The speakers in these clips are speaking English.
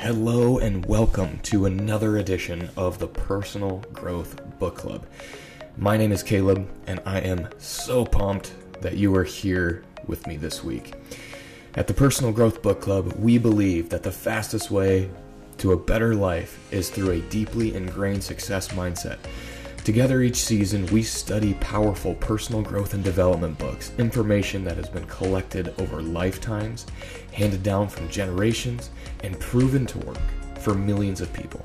Hello and welcome to another edition of the Personal Growth Book Club. My name is Caleb, and I am so pumped that you are here with me this week. At the Personal Growth Book Club, we believe that the fastest way to a better life is through a deeply ingrained success mindset. Together each season, we study powerful personal growth and development books, information that has been collected over lifetimes, handed down from generations, and proven to work for millions of people.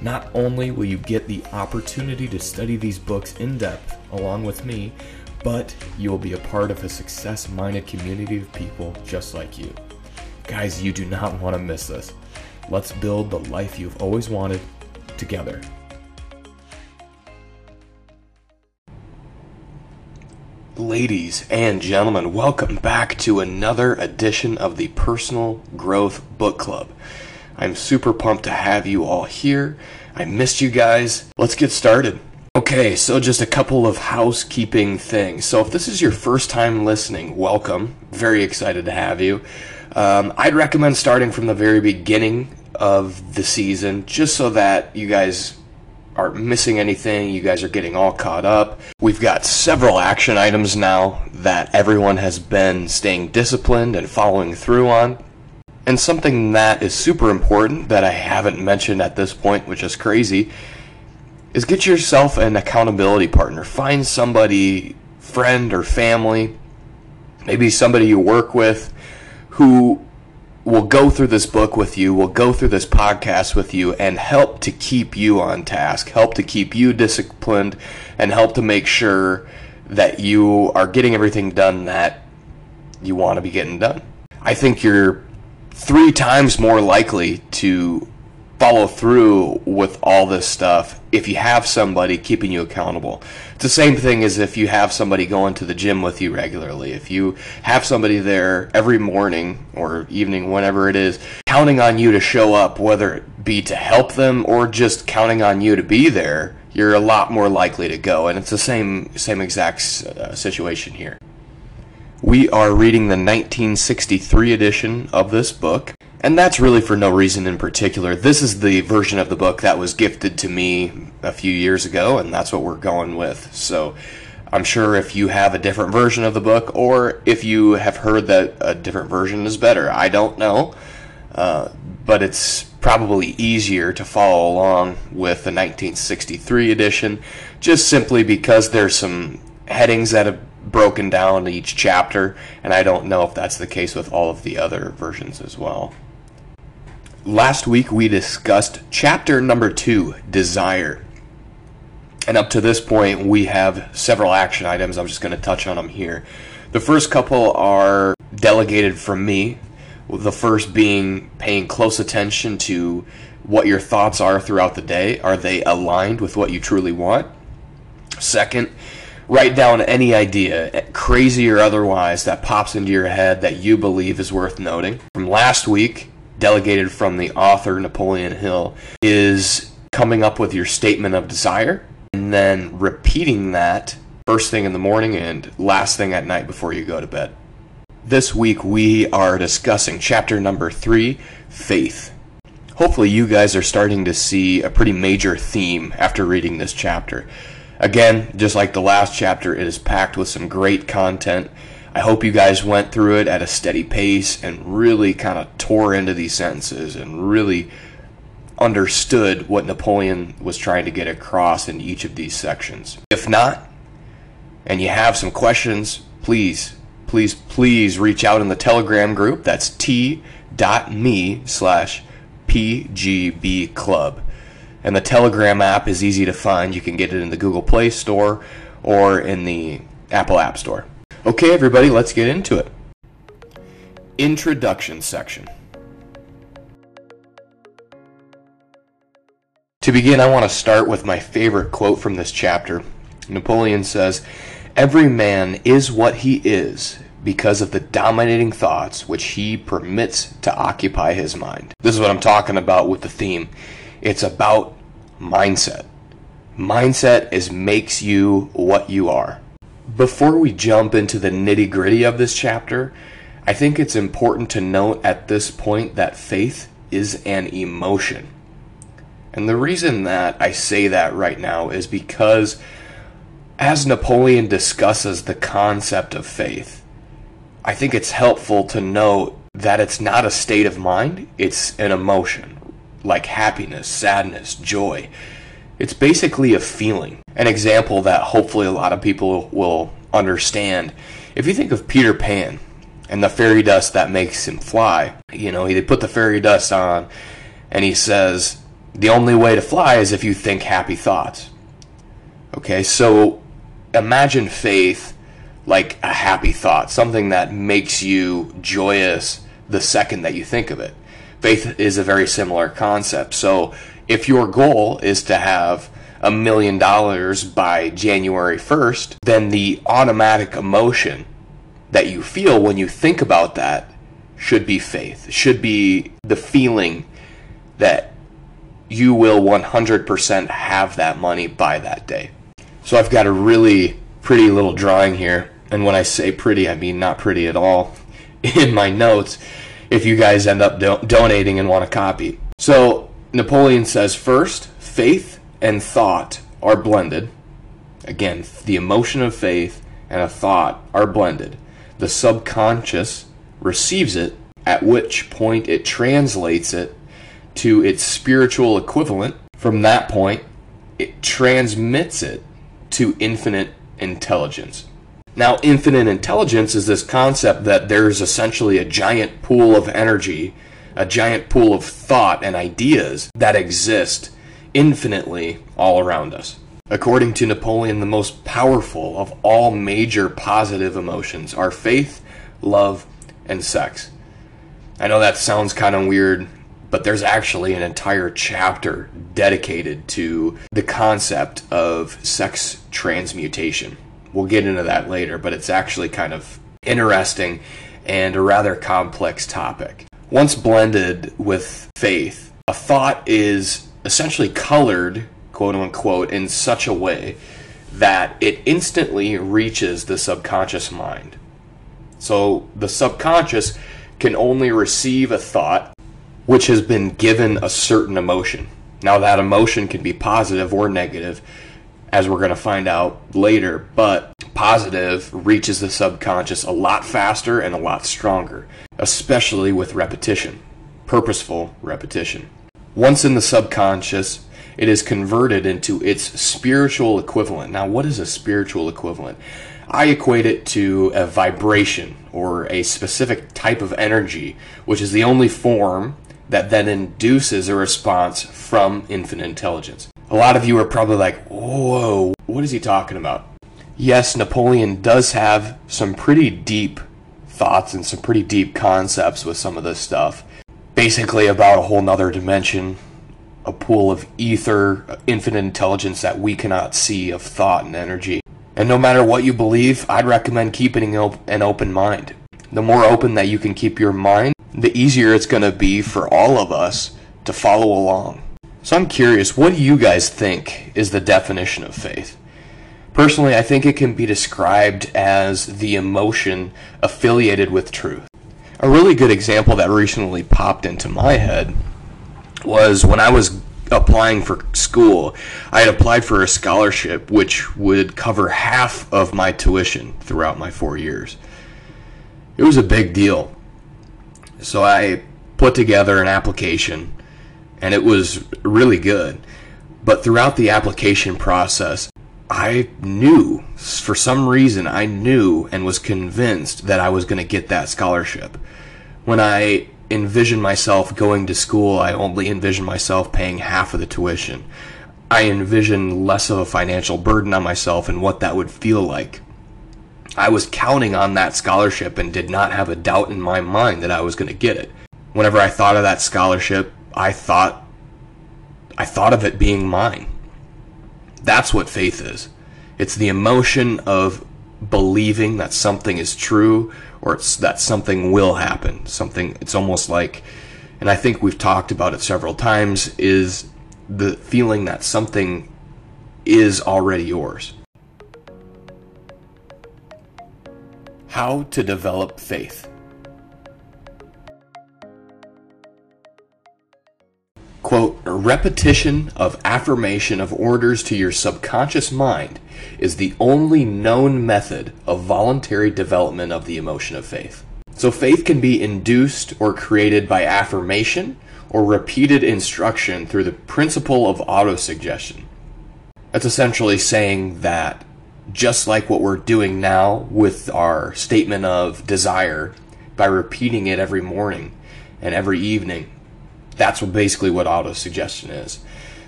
Not only will you get the opportunity to study these books in depth along with me, but you will be a part of a success minded community of people just like you. Guys, you do not want to miss this. Let's build the life you've always wanted together. Ladies and gentlemen, welcome back to another edition of the Personal Growth Book Club. I'm super pumped to have you all here. I missed you guys. Let's get started. Okay, so just a couple of housekeeping things. So, if this is your first time listening, welcome. Very excited to have you. Um, I'd recommend starting from the very beginning of the season just so that you guys aren't missing anything. You guys are getting all caught up. We've got several action items now that everyone has been staying disciplined and following through on. And something that is super important that I haven't mentioned at this point, which is crazy, is get yourself an accountability partner. Find somebody, friend or family, maybe somebody you work with, who will go through this book with you, will go through this podcast with you, and help to keep you on task, help to keep you disciplined, and help to make sure that you are getting everything done that you want to be getting done. I think you're three times more likely to follow through with all this stuff if you have somebody keeping you accountable. It's the same thing as if you have somebody going to the gym with you regularly. If you have somebody there every morning or evening, whenever it is, counting on you to show up, whether it be to help them or just counting on you to be there, you're a lot more likely to go. And it's the same same exact uh, situation here. We are reading the 1963 edition of this book. And that's really for no reason in particular. This is the version of the book that was gifted to me a few years ago, and that's what we're going with. So I'm sure if you have a different version of the book, or if you have heard that a different version is better, I don't know. Uh, but it's probably easier to follow along with the 1963 edition, just simply because there's some headings that have broken down each chapter, and I don't know if that's the case with all of the other versions as well. Last week we discussed chapter number two, Desire. And up to this point, we have several action items. I'm just going to touch on them here. The first couple are delegated from me. The first being paying close attention to what your thoughts are throughout the day. Are they aligned with what you truly want? Second, write down any idea, eh, crazy or otherwise, that pops into your head that you believe is worth noting. From last week, delegated from the author Napoleon Hill is coming up with your statement of desire and then repeating that first thing in the morning and last thing at night before you go to bed. This week we are discussing chapter number three faith. Hopefully, you guys are starting to see a pretty major theme after reading this chapter. Again, just like the last chapter, it is packed with some great content I hope you guys went through it at a steady pace and really kind of tore into these sentences and really understood what Napoleon was trying to get across in each of these sections. If not, and you have some questions, please, please, please reach out in the Telegram group. That's t.me slash pgb club. And the Telegram app is easy to find. You can get it in the Google Play Store or in the Apple App Store. Okay, everybody, let's get into it. Introduction section. To begin, I want to start with my favorite quote from this chapter. Napoleon says, Every man is what he is because of the dominating thoughts which he permits to occupy his mind. This is what I'm talking about with the theme. It's about mindset. Mindset is makes you what you are. Before we jump into the nitty gritty of this chapter, I think it's important to note at this point that faith is an emotion. And the reason that I say that right now is because as Napoleon discusses the concept of faith, I think it's helpful to note that it's not a state of mind, it's an emotion, like happiness, sadness, joy. It's basically a feeling. An example that hopefully a lot of people will understand. If you think of Peter Pan and the fairy dust that makes him fly, you know, he put the fairy dust on and he says, the only way to fly is if you think happy thoughts. Okay, so imagine faith like a happy thought, something that makes you joyous the second that you think of it. Faith is a very similar concept. So if your goal is to have a million dollars by January 1st, then the automatic emotion that you feel when you think about that should be faith, should be the feeling that you will 100% have that money by that day. So I've got a really pretty little drawing here. And when I say pretty, I mean not pretty at all in my notes if you guys end up do- donating and want a copy. So Napoleon says first, faith and thought are blended. Again, the emotion of faith and a thought are blended. The subconscious receives it, at which point it translates it to its spiritual equivalent. From that point, it transmits it to infinite intelligence. Now, infinite intelligence is this concept that there's essentially a giant pool of energy, a giant pool of thought and ideas that exist infinitely all around us. According to Napoleon, the most powerful of all major positive emotions are faith, love, and sex. I know that sounds kind of weird, but there's actually an entire chapter dedicated to the concept of sex transmutation. We'll get into that later, but it's actually kind of interesting and a rather complex topic. Once blended with faith, a thought is essentially colored, quote unquote, in such a way that it instantly reaches the subconscious mind. So the subconscious can only receive a thought which has been given a certain emotion. Now, that emotion can be positive or negative, as we're going to find out later, but positive reaches the subconscious a lot faster and a lot stronger, especially with repetition, purposeful repetition. Once in the subconscious, it is converted into its spiritual equivalent. Now, what is a spiritual equivalent? I equate it to a vibration or a specific type of energy, which is the only form that then induces a response from infinite intelligence. A lot of you are probably like, whoa, what is he talking about? Yes, Napoleon does have some pretty deep thoughts and some pretty deep concepts with some of this stuff. Basically, about a whole nother dimension, a pool of ether, infinite intelligence that we cannot see of thought and energy. And no matter what you believe, I'd recommend keeping an open mind. The more open that you can keep your mind, the easier it's going to be for all of us to follow along. So I'm curious, what do you guys think is the definition of faith? Personally, I think it can be described as the emotion affiliated with truth. A really good example that recently popped into my head was when I was applying for school, I had applied for a scholarship which would cover half of my tuition throughout my four years. It was a big deal. So I put together an application and it was really good. But throughout the application process, I knew, for some reason, I knew and was convinced that I was going to get that scholarship. When I envisioned myself going to school, I only envisioned myself paying half of the tuition. I envisioned less of a financial burden on myself and what that would feel like. I was counting on that scholarship and did not have a doubt in my mind that I was going to get it. Whenever I thought of that scholarship, I thought I thought of it being mine. That's what faith is. It's the emotion of believing that something is true or it's that something will happen. Something it's almost like and I think we've talked about it several times is the feeling that something is already yours. How to develop faith. Quote, repetition of affirmation of orders to your subconscious mind is the only known method of voluntary development of the emotion of faith. So faith can be induced or created by affirmation or repeated instruction through the principle of autosuggestion. That's essentially saying that just like what we're doing now with our statement of desire by repeating it every morning and every evening, that's what basically what autosuggestion is.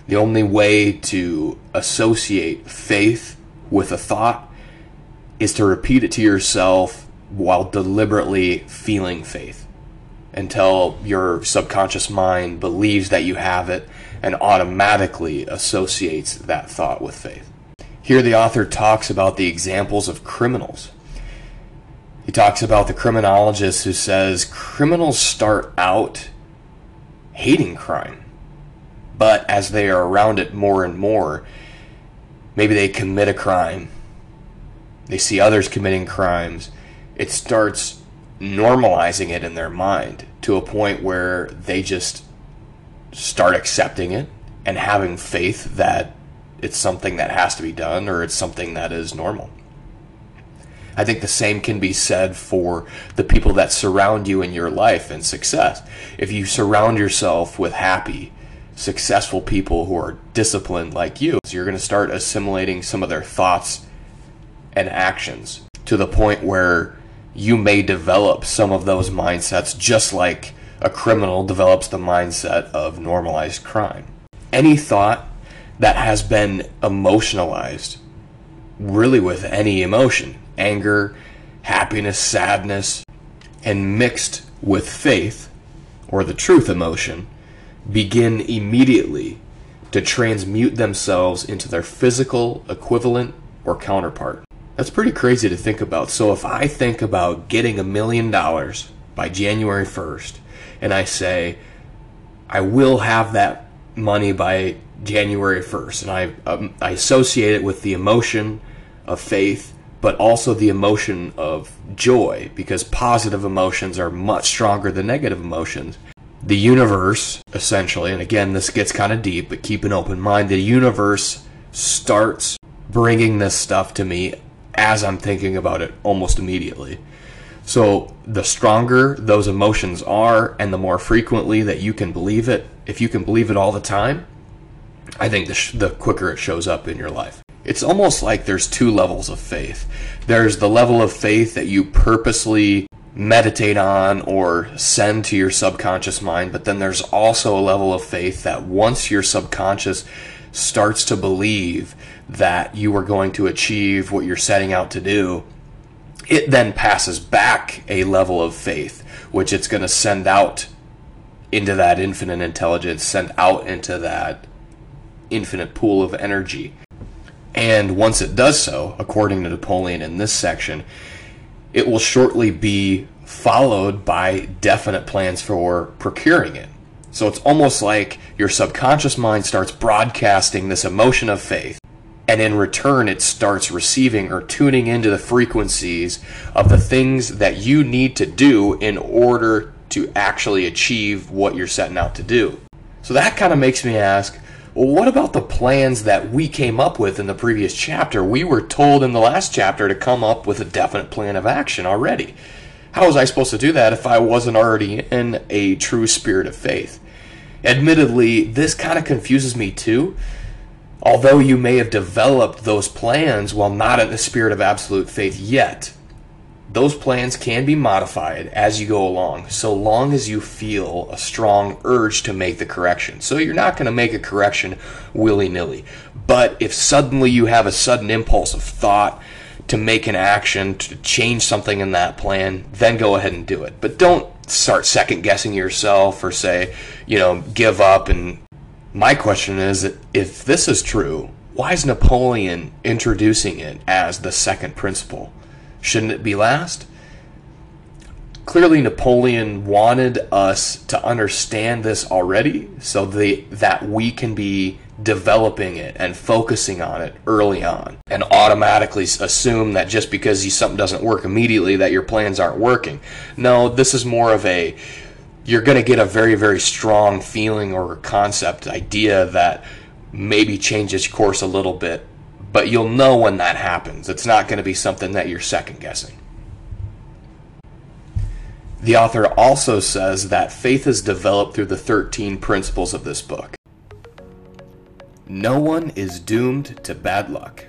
The only way to associate faith with a thought is to repeat it to yourself while deliberately feeling faith until your subconscious mind believes that you have it and automatically associates that thought with faith. Here, the author talks about the examples of criminals. He talks about the criminologist who says criminals start out hating crime, but as they are around it more and more, maybe they commit a crime, they see others committing crimes, it starts normalizing it in their mind to a point where they just start accepting it and having faith that it's something that has to be done or it's something that is normal. I think the same can be said for the people that surround you in your life and success. If you surround yourself with happy, successful people who are disciplined like you, so you're going to start assimilating some of their thoughts and actions to the point where you may develop some of those mindsets just like a criminal develops the mindset of normalized crime. Any thought that has been emotionalized, really with any emotion, anger, happiness, sadness, and mixed with faith, or the truth emotion, begin immediately to transmute themselves into their physical equivalent or counterpart. That's pretty crazy to think about. So if I think about getting a million dollars by January 1st, and I say, I will have that money by January 1st, and I, um, I associate it with the emotion of faith, but also the emotion of joy, because positive emotions are much stronger than negative emotions. The universe, essentially, and again, this gets kind of deep, but keep an open mind, the universe starts bringing this stuff to me as I'm thinking about it almost immediately. So the stronger those emotions are, and the more frequently that you can believe it, if you can believe it all the time, I think the, sh- the quicker it shows up in your life. It's almost like there's two levels of faith. There's the level of faith that you purposely meditate on or send to your subconscious mind, but then there's also a level of faith that once your subconscious starts to believe that you are going to achieve what you're setting out to do, it then passes back a level of faith, which it's going to send out into that infinite intelligence, send out into that infinite pool of energy. And once it does so, according to Napoleon in this section, it will shortly be followed by definite plans for procuring it. So it's almost like your subconscious mind starts broadcasting this emotion of faith and in return it starts receiving or tuning into the frequencies of the things that you need to do in order to actually achieve what you're setting out to do. So that kind of makes me ask, well, what about the plans that we came up with in the previous chapter? We were told in the last chapter to come up with a definite plan of action already. How was I supposed to do that if I wasn't already in a true spirit of faith? Admittedly, this kind of confuses me too although you may have developed those plans while not in the spirit of absolute faith yet, those plans can be modified as you go along, so long as you feel a strong urge to make the correction. So you're not going to make a correction willy nilly. But if suddenly you have a sudden impulse of thought to make an action, to change something in that plan, then go ahead and do it. But don't start second guessing yourself or say, you know, give up and my question is if this is true, why is Napoleon introducing it as the second principle? Shouldn't it be last? Clearly, Napoleon wanted us to understand this already so the, that we can be developing it and focusing on it early on and automatically assume that just because something doesn't work immediately that your plans aren't working. No, this is more of a you're going to get a very, very strong feeling or concept idea that maybe changes course a little bit, but you'll know when that happens. It's not going to be something that you're second guessing. The author also says that faith is developed through the 13 principles of this book. No one is doomed to bad luck.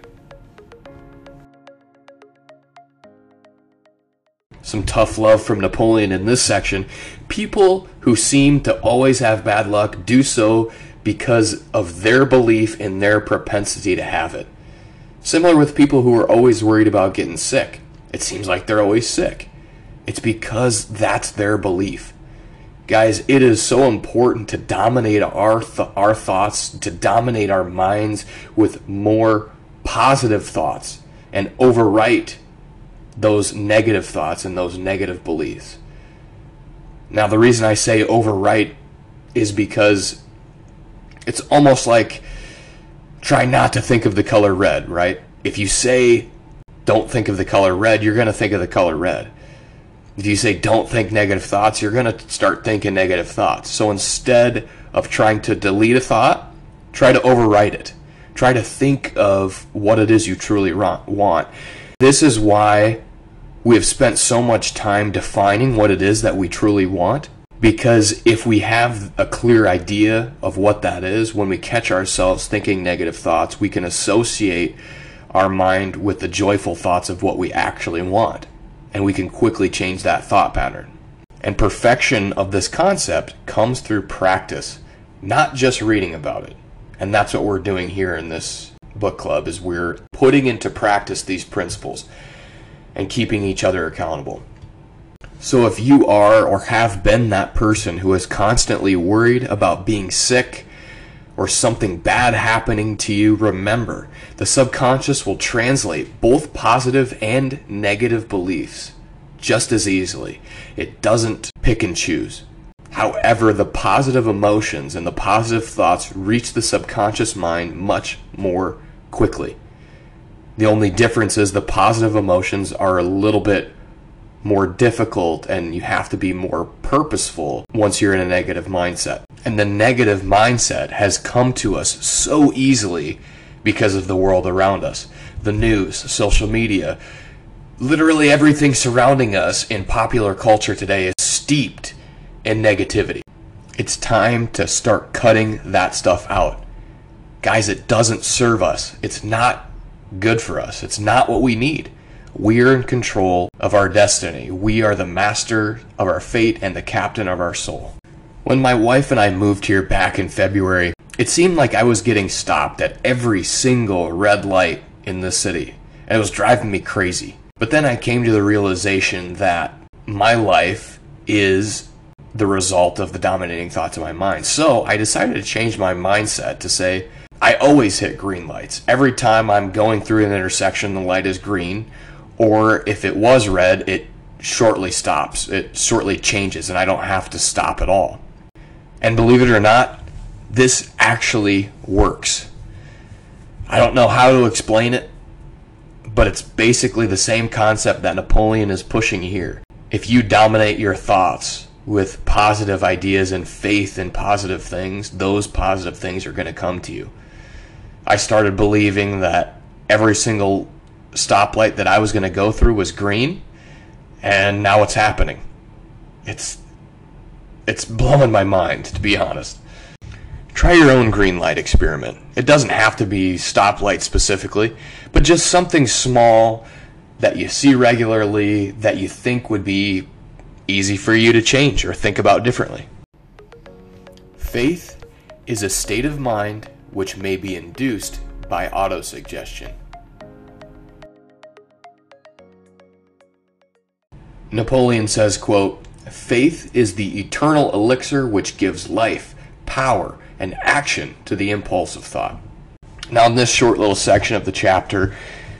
Some tough love from Napoleon in this section. People who seem to always have bad luck do so because of their belief in their propensity to have it. Similar with people who are always worried about getting sick. It seems like they're always sick. It's because that's their belief. Guys, it is so important to dominate our th- our thoughts, to dominate our minds with more positive thoughts and overwrite those negative thoughts and those negative beliefs. Now, the reason I say overwrite is because it's almost like try not to think of the color red, right? If you say don't think of the color red, you're going to think of the color red. If you say don't think negative thoughts, you're going to start thinking negative thoughts. So instead of trying to delete a thought, try to overwrite it. Try to think of what it is you truly want. This is why we have spent so much time defining what it is that we truly want. Because if we have a clear idea of what that is, when we catch ourselves thinking negative thoughts, we can associate our mind with the joyful thoughts of what we actually want and we can quickly change that thought pattern. And perfection of this concept comes through practice, not just reading about it. And that's what we're doing here in this book club is we're putting into practice these principles and keeping each other accountable. So if you are or have been that person who is constantly worried about being sick, or something bad happening to you, remember the subconscious will translate both positive and negative beliefs just as easily. It doesn't pick and choose. However, the positive emotions and the positive thoughts reach the subconscious mind much more quickly. The only difference is the positive emotions are a little bit more difficult and you have to be more purposeful once you're in a negative mindset. And the negative mindset has come to us so easily because of the world around us the news, social media, literally everything surrounding us in popular culture today is steeped in negativity. It's time to start cutting that stuff out. Guys, it doesn't serve us. It's not good for us. It's not what we need. We're in control of our destiny. We are the master of our fate and the captain of our soul. When my wife and I moved here back in February, it seemed like I was getting stopped at every single red light in the city, and it was driving me crazy. But then I came to the realization that my life is the result of the dominating thoughts of my mind. So I decided to change my mindset to say, I always hit green lights. Every time I'm going through an intersection, the light is green or if it was red, it shortly stops. It shortly changes, and I don't have to stop at all. And believe it or not, this actually works. I don't know how to explain it, but it's basically the same concept that Napoleon is pushing here. If you dominate your thoughts with positive ideas and faith in positive things, those positive things are going to come to you. I started believing that every single stoplight that I was going to go through was green, and now it's happening. It's it's blowing my mind, to be honest. Try your own green light experiment. It doesn't have to be stoplight specifically, but just something small that you see regularly that you think would be easy for you to change or think about differently. Faith is a state of mind which may be induced by autosuggestion. Napoleon says, quote, Faith is the eternal elixir which gives life, power, and action to the impulse of thought. Now, in this short little section of the chapter,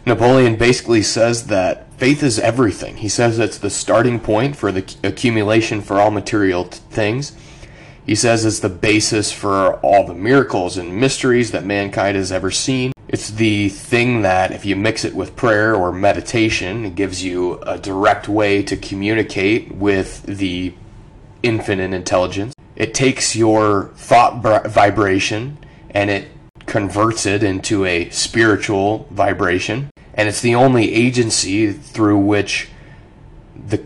Napoleon basically says that faith is everything. He says it's the starting point for the accumulation for all material things. He says it's the basis for all the miracles and mysteries that mankind has ever seen. It's the thing that, if you mix it with prayer or meditation, it gives you a direct way to communicate with the infinite intelligence. It takes your thought vibration and it converts it into a spiritual vibration. And it's the only agency through which the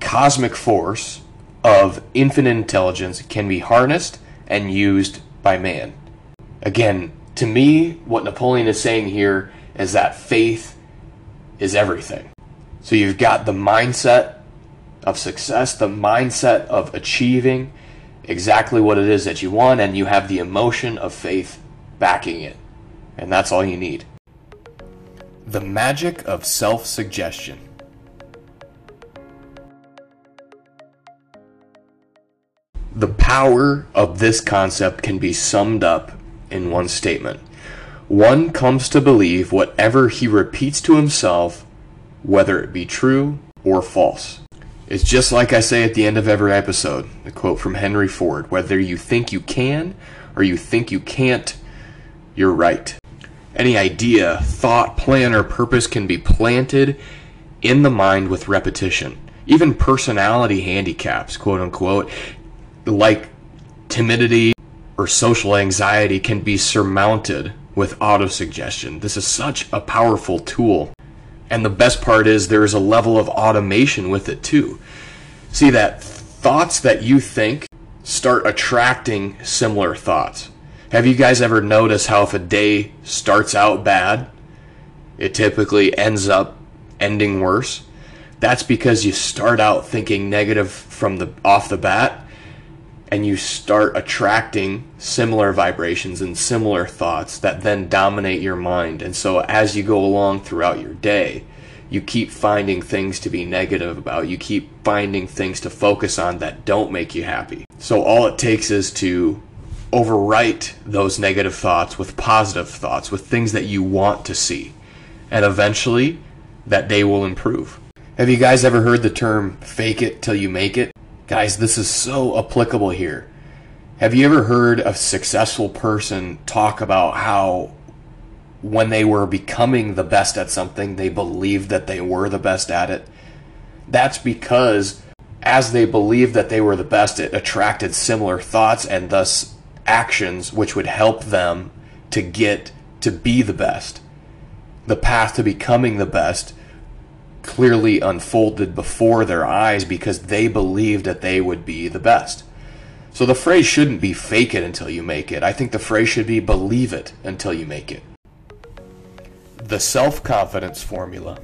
cosmic force of infinite intelligence can be harnessed and used by man. Again, to me, what Napoleon is saying here is that faith is everything. So you've got the mindset of success, the mindset of achieving exactly what it is that you want, and you have the emotion of faith backing it. And that's all you need. The magic of self suggestion. The power of this concept can be summed up in one statement. One comes to believe whatever he repeats to himself, whether it be true or false. It's just like I say at the end of every episode, a quote from Henry Ford whether you think you can or you think you can't, you're right. Any idea, thought, plan, or purpose can be planted in the mind with repetition. Even personality handicaps, quote unquote, like timidity or social anxiety can be surmounted with autosuggestion. This is such a powerful tool. And the best part is there is a level of automation with it too. See that thoughts that you think start attracting similar thoughts. Have you guys ever noticed how if a day starts out bad, it typically ends up ending worse? That's because you start out thinking negative from the off the bat and you start attracting similar vibrations and similar thoughts that then dominate your mind. And so as you go along throughout your day, you keep finding things to be negative about. You keep finding things to focus on that don't make you happy. So all it takes is to overwrite those negative thoughts with positive thoughts, with things that you want to see. And eventually, that day will improve. Have you guys ever heard the term fake it till you make it? Guys, this is so applicable here. Have you ever heard a successful person talk about how when they were becoming the best at something, they believed that they were the best at it? That's because as they believed that they were the best, it attracted similar thoughts and thus actions which would help them to get to be the best. The path to becoming the best clearly unfolded before their eyes because they believed that they would be the best. So the phrase shouldn't be fake it until you make it. I think the phrase should be believe it until you make it. The self confidence formula.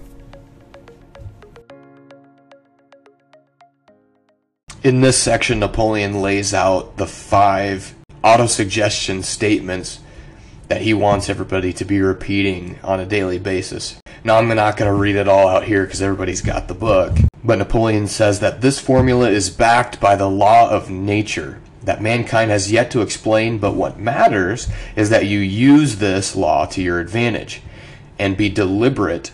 In this section, Napoleon lays out the five autosuggestion statements that he wants everybody to be repeating on a daily basis. Now, I'm not going to read it all out here because everybody's got the book. But Napoleon says that this formula is backed by the law of nature that mankind has yet to explain, but what matters is that you use this law to your advantage and be deliberate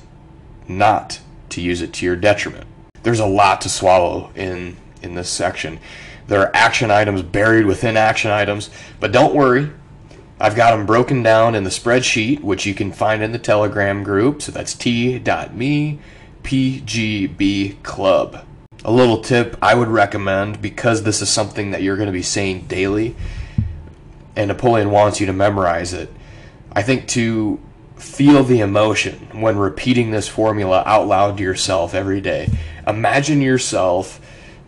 not to use it to your detriment. There's a lot to swallow in in this section. There are action items buried within action items, but don't worry, I've got them broken down in the spreadsheet, which you can find in the Telegram group. So that's t.me PGB Club. A little tip I would recommend because this is something that you're going to be saying daily, and Napoleon wants you to memorize it. I think to feel the emotion when repeating this formula out loud to yourself every day. Imagine yourself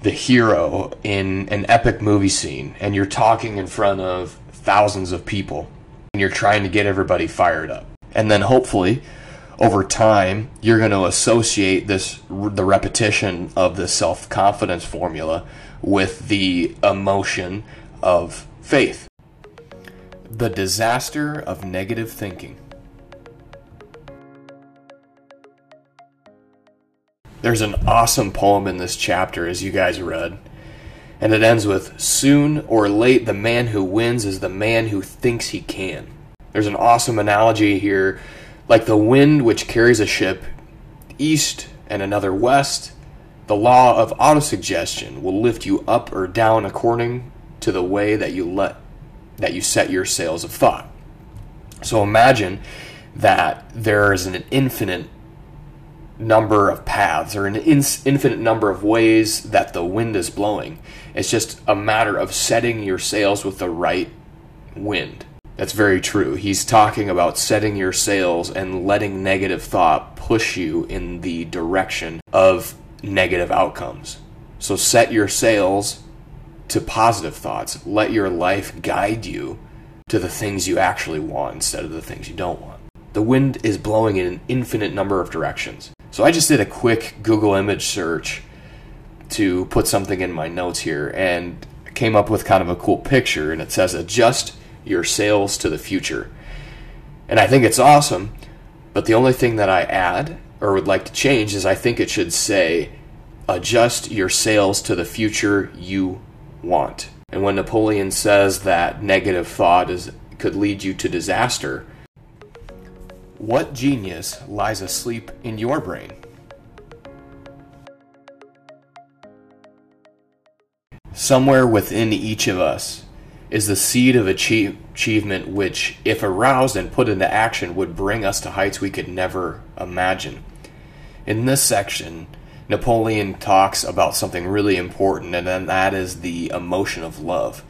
the hero in an epic movie scene, and you're talking in front of thousands of people and you're trying to get everybody fired up. And then hopefully over time you're going to associate this the repetition of the self-confidence formula with the emotion of faith. The disaster of negative thinking. There's an awesome poem in this chapter, as you guys read, and it ends with Soon or late, the man who wins is the man who thinks he can. There's an awesome analogy here like the wind which carries a ship east and another west. The law of autosuggestion will lift you up or down according to the way that you let that you set your sails of thought. So imagine that there is an infinite number of paths or an in- infinite number of ways that the wind is blowing. It's just a matter of setting your sails with the right wind. That's very true. He's talking about setting your sails and letting negative thought push you in the direction of negative outcomes. So set your sails to positive thoughts. Let your life guide you to the things you actually want instead of the things you don't want. The wind is blowing in an infinite number of directions. So I just did a quick Google image search to put something in my notes here and came up with kind of a cool picture and it says adjust your sails to the future. And I think it's awesome, but the only thing that I add or would like to change is I think it should say adjust your sails to the future you want. And when Napoleon says that negative thought is could lead you to disaster, what genius lies asleep in your brain? Somewhere within each of us is the seed of achieve, achievement which, if aroused and put into action, would bring us to heights we could never imagine. In this section, Napoleon talks about something really important, and then that is the emotion of love.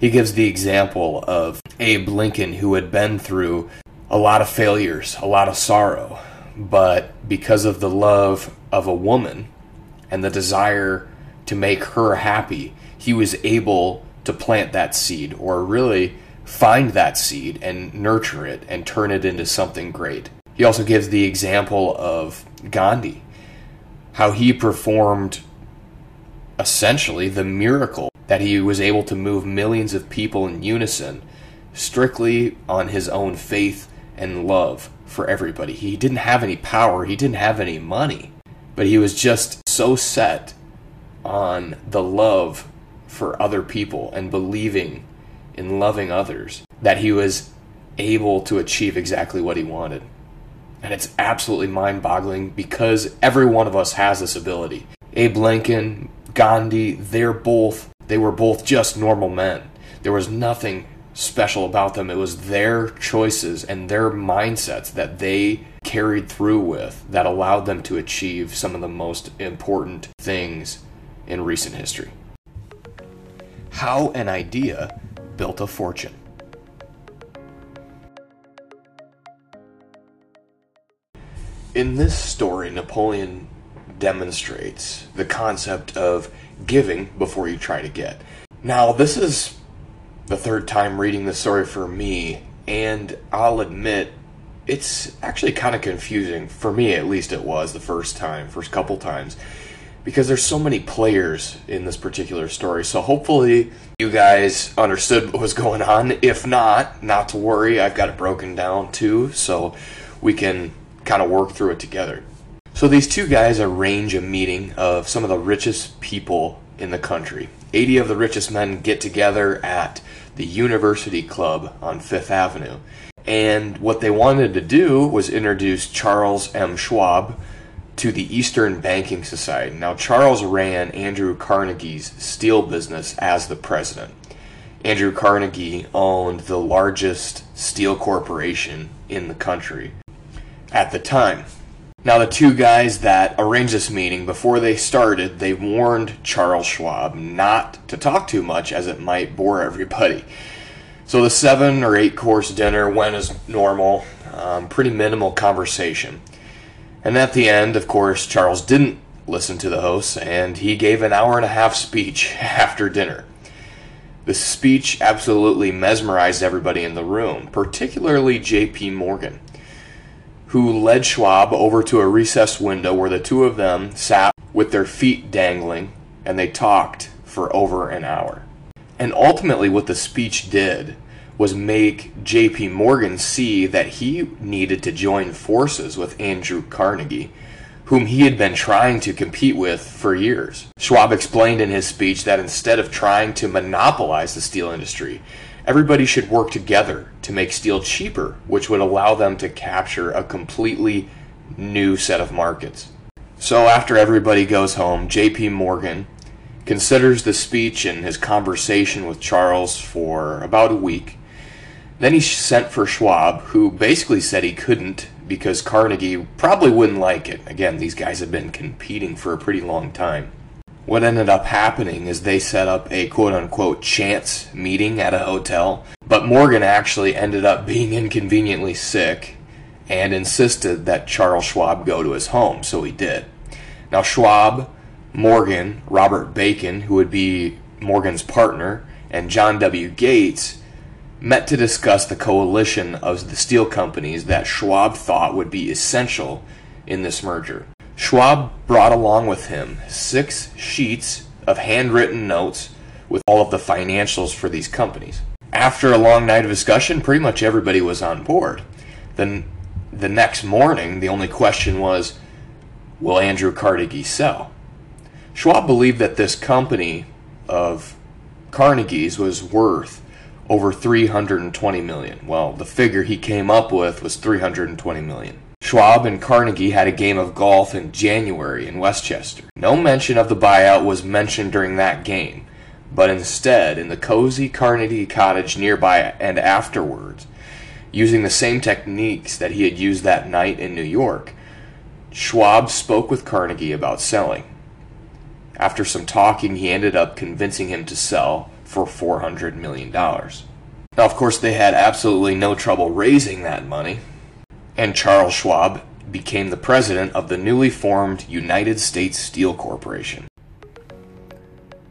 He gives the example of Abe Lincoln, who had been through a lot of failures, a lot of sorrow, but because of the love of a woman and the desire to make her happy, he was able to plant that seed or really find that seed and nurture it and turn it into something great. He also gives the example of Gandhi, how he performed essentially the miracle that he was able to move millions of people in unison strictly on his own faith and love for everybody. He didn't have any power, he didn't have any money, but he was just so set on the love for other people and believing in loving others that he was able to achieve exactly what he wanted. And it's absolutely mind boggling because every one of us has this ability. Abe Lincoln, Gandhi, they're both, they were both just normal men. There was nothing special about them. It was their choices and their mindsets that they carried through with that allowed them to achieve some of the most important things in recent history how an idea built a fortune. In this story, Napoleon demonstrates the concept of giving before you try to get. Now, this is the third time reading the story for me, and I'll admit it's actually kind of confusing. For me, at least, it was the first time, first couple times because there's so many players in this particular story. So hopefully you guys understood what was going on. If not, not to worry, I've got it broken down too, so we can kind of work through it together. So these two guys arrange a meeting of some of the richest people in the country. 80 of the richest men get together at the University Club on Fifth Avenue. And what they wanted to do was introduce Charles M. Schwab, to the Eastern Banking Society. Now, Charles ran Andrew Carnegie's steel business as the president. Andrew Carnegie owned the largest steel corporation in the country at the time. Now, the two guys that arranged this meeting, before they started, they warned Charles Schwab not to talk too much as it might bore everybody. So the seven or eight course dinner went as normal, um, pretty minimal conversation. And at the end, of course, Charles didn't listen to the host and he gave an hour and a half speech after dinner. The speech absolutely mesmerized everybody in the room, particularly J.P. Morgan, who led Schwab over to a recessed window where the two of them sat with their feet dangling and they talked for over an hour. And ultimately, what the speech did was make JP Morgan see that he needed to join forces with Andrew Carnegie, whom he had been trying to compete with for years. Schwab explained in his speech that instead of trying to monopolize the steel industry, everybody should work together to make steel cheaper, which would allow them to capture a completely new set of markets. So after everybody goes home, JP Morgan considers the speech and his conversation with Charles for about a week then he sent for Schwab, who basically said he couldn't because Carnegie probably wouldn't like it. Again, these guys have been competing for a pretty long time. What ended up happening is they set up a quote unquote chance meeting at a hotel, but Morgan actually ended up being inconveniently sick and insisted that Charles Schwab go to his home, so he did. Now, Schwab, Morgan, Robert Bacon, who would be Morgan's partner, and John W. Gates met to discuss the coalition of the steel companies that Schwab thought would be essential in this merger. Schwab brought along with him six sheets of handwritten notes with all of the financials for these companies. After a long night of discussion, pretty much everybody was on board. Then the next morning, the only question was will Andrew Carnegie sell? Schwab believed that this company of Carnegie's was worth over 320 million. Well, the figure he came up with was 320 million. Schwab and Carnegie had a game of golf in January in Westchester. No mention of the buyout was mentioned during that game, but instead, in the cozy Carnegie cottage nearby and afterwards, using the same techniques that he had used that night in New York, Schwab spoke with Carnegie about selling. After some talking, he ended up convincing him to sell for $400 million. Now, of course, they had absolutely no trouble raising that money, and Charles Schwab became the president of the newly formed United States Steel Corporation.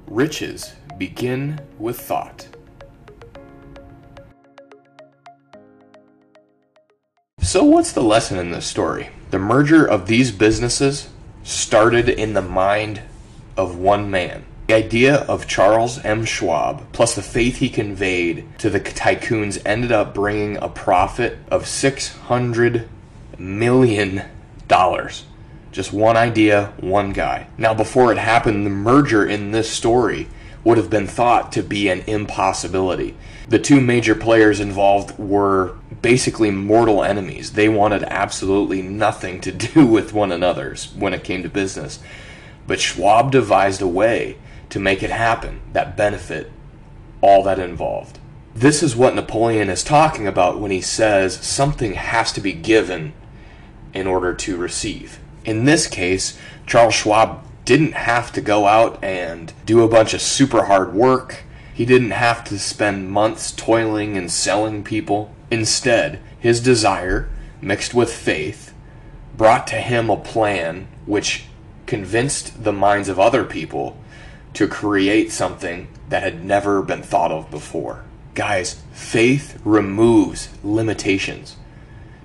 Riches begin with thought. So, what's the lesson in this story? The merger of these businesses started in the mind of one man. The idea of Charles M. Schwab, plus the faith he conveyed to the tycoons, ended up bringing a profit of $600 million. Just one idea, one guy. Now, before it happened, the merger in this story would have been thought to be an impossibility. The two major players involved were basically mortal enemies. They wanted absolutely nothing to do with one another when it came to business. But Schwab devised a way to make it happen that benefit all that involved. This is what Napoleon is talking about when he says something has to be given in order to receive. In this case, Charles Schwab didn't have to go out and do a bunch of super hard work. He didn't have to spend months toiling and selling people. Instead, his desire, mixed with faith, brought to him a plan which convinced the minds of other people to create something that had never been thought of before. Guys, faith removes limitations.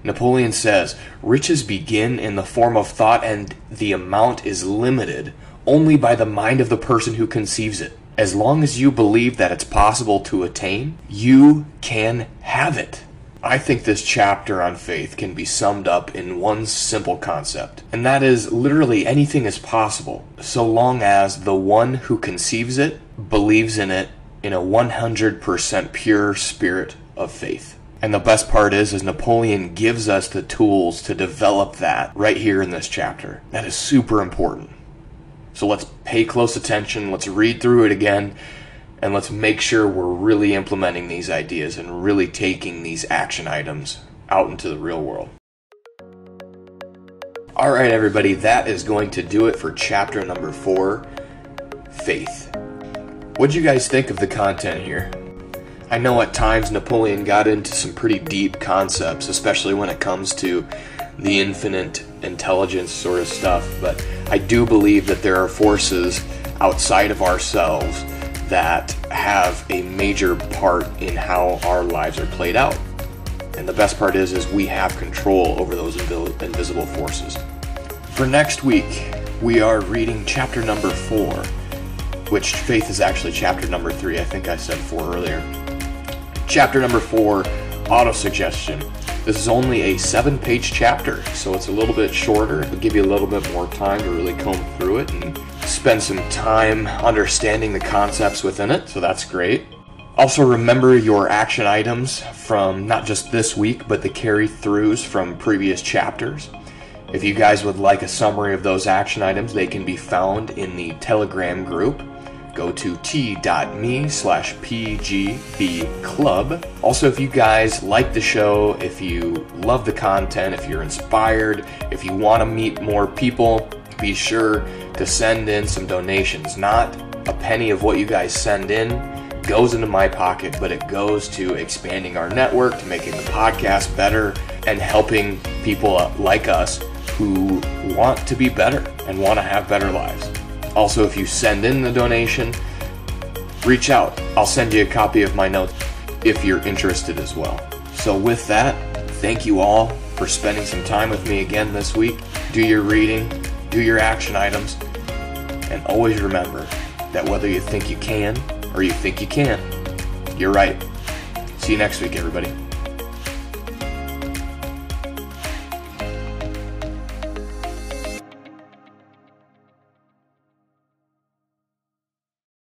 Napoleon says riches begin in the form of thought, and the amount is limited only by the mind of the person who conceives it. As long as you believe that it's possible to attain, you can have it. I think this chapter on faith can be summed up in one simple concept, and that is literally anything is possible so long as the one who conceives it believes in it in a 100% pure spirit of faith. And the best part is is Napoleon gives us the tools to develop that right here in this chapter. That is super important. So let's pay close attention, let's read through it again and let's make sure we're really implementing these ideas and really taking these action items out into the real world. All right, everybody, that is going to do it for chapter number four Faith. What do you guys think of the content here? I know at times Napoleon got into some pretty deep concepts, especially when it comes to the infinite intelligence sort of stuff, but I do believe that there are forces outside of ourselves that have a major part in how our lives are played out. And the best part is is we have control over those invisible forces. For next week, we are reading chapter number 4, which faith is actually chapter number 3. I think I said 4 earlier. Chapter number 4, autosuggestion. This is only a seven page chapter, so it's a little bit shorter. It'll give you a little bit more time to really comb through it and spend some time understanding the concepts within it, so that's great. Also, remember your action items from not just this week, but the carry throughs from previous chapters. If you guys would like a summary of those action items, they can be found in the Telegram group. Go to t.me slash pgb club. Also, if you guys like the show, if you love the content, if you're inspired, if you want to meet more people, be sure to send in some donations. Not a penny of what you guys send in goes into my pocket, but it goes to expanding our network, to making the podcast better, and helping people like us who want to be better and want to have better lives. Also, if you send in the donation, reach out. I'll send you a copy of my notes if you're interested as well. So, with that, thank you all for spending some time with me again this week. Do your reading, do your action items, and always remember that whether you think you can or you think you can't, you're right. See you next week, everybody.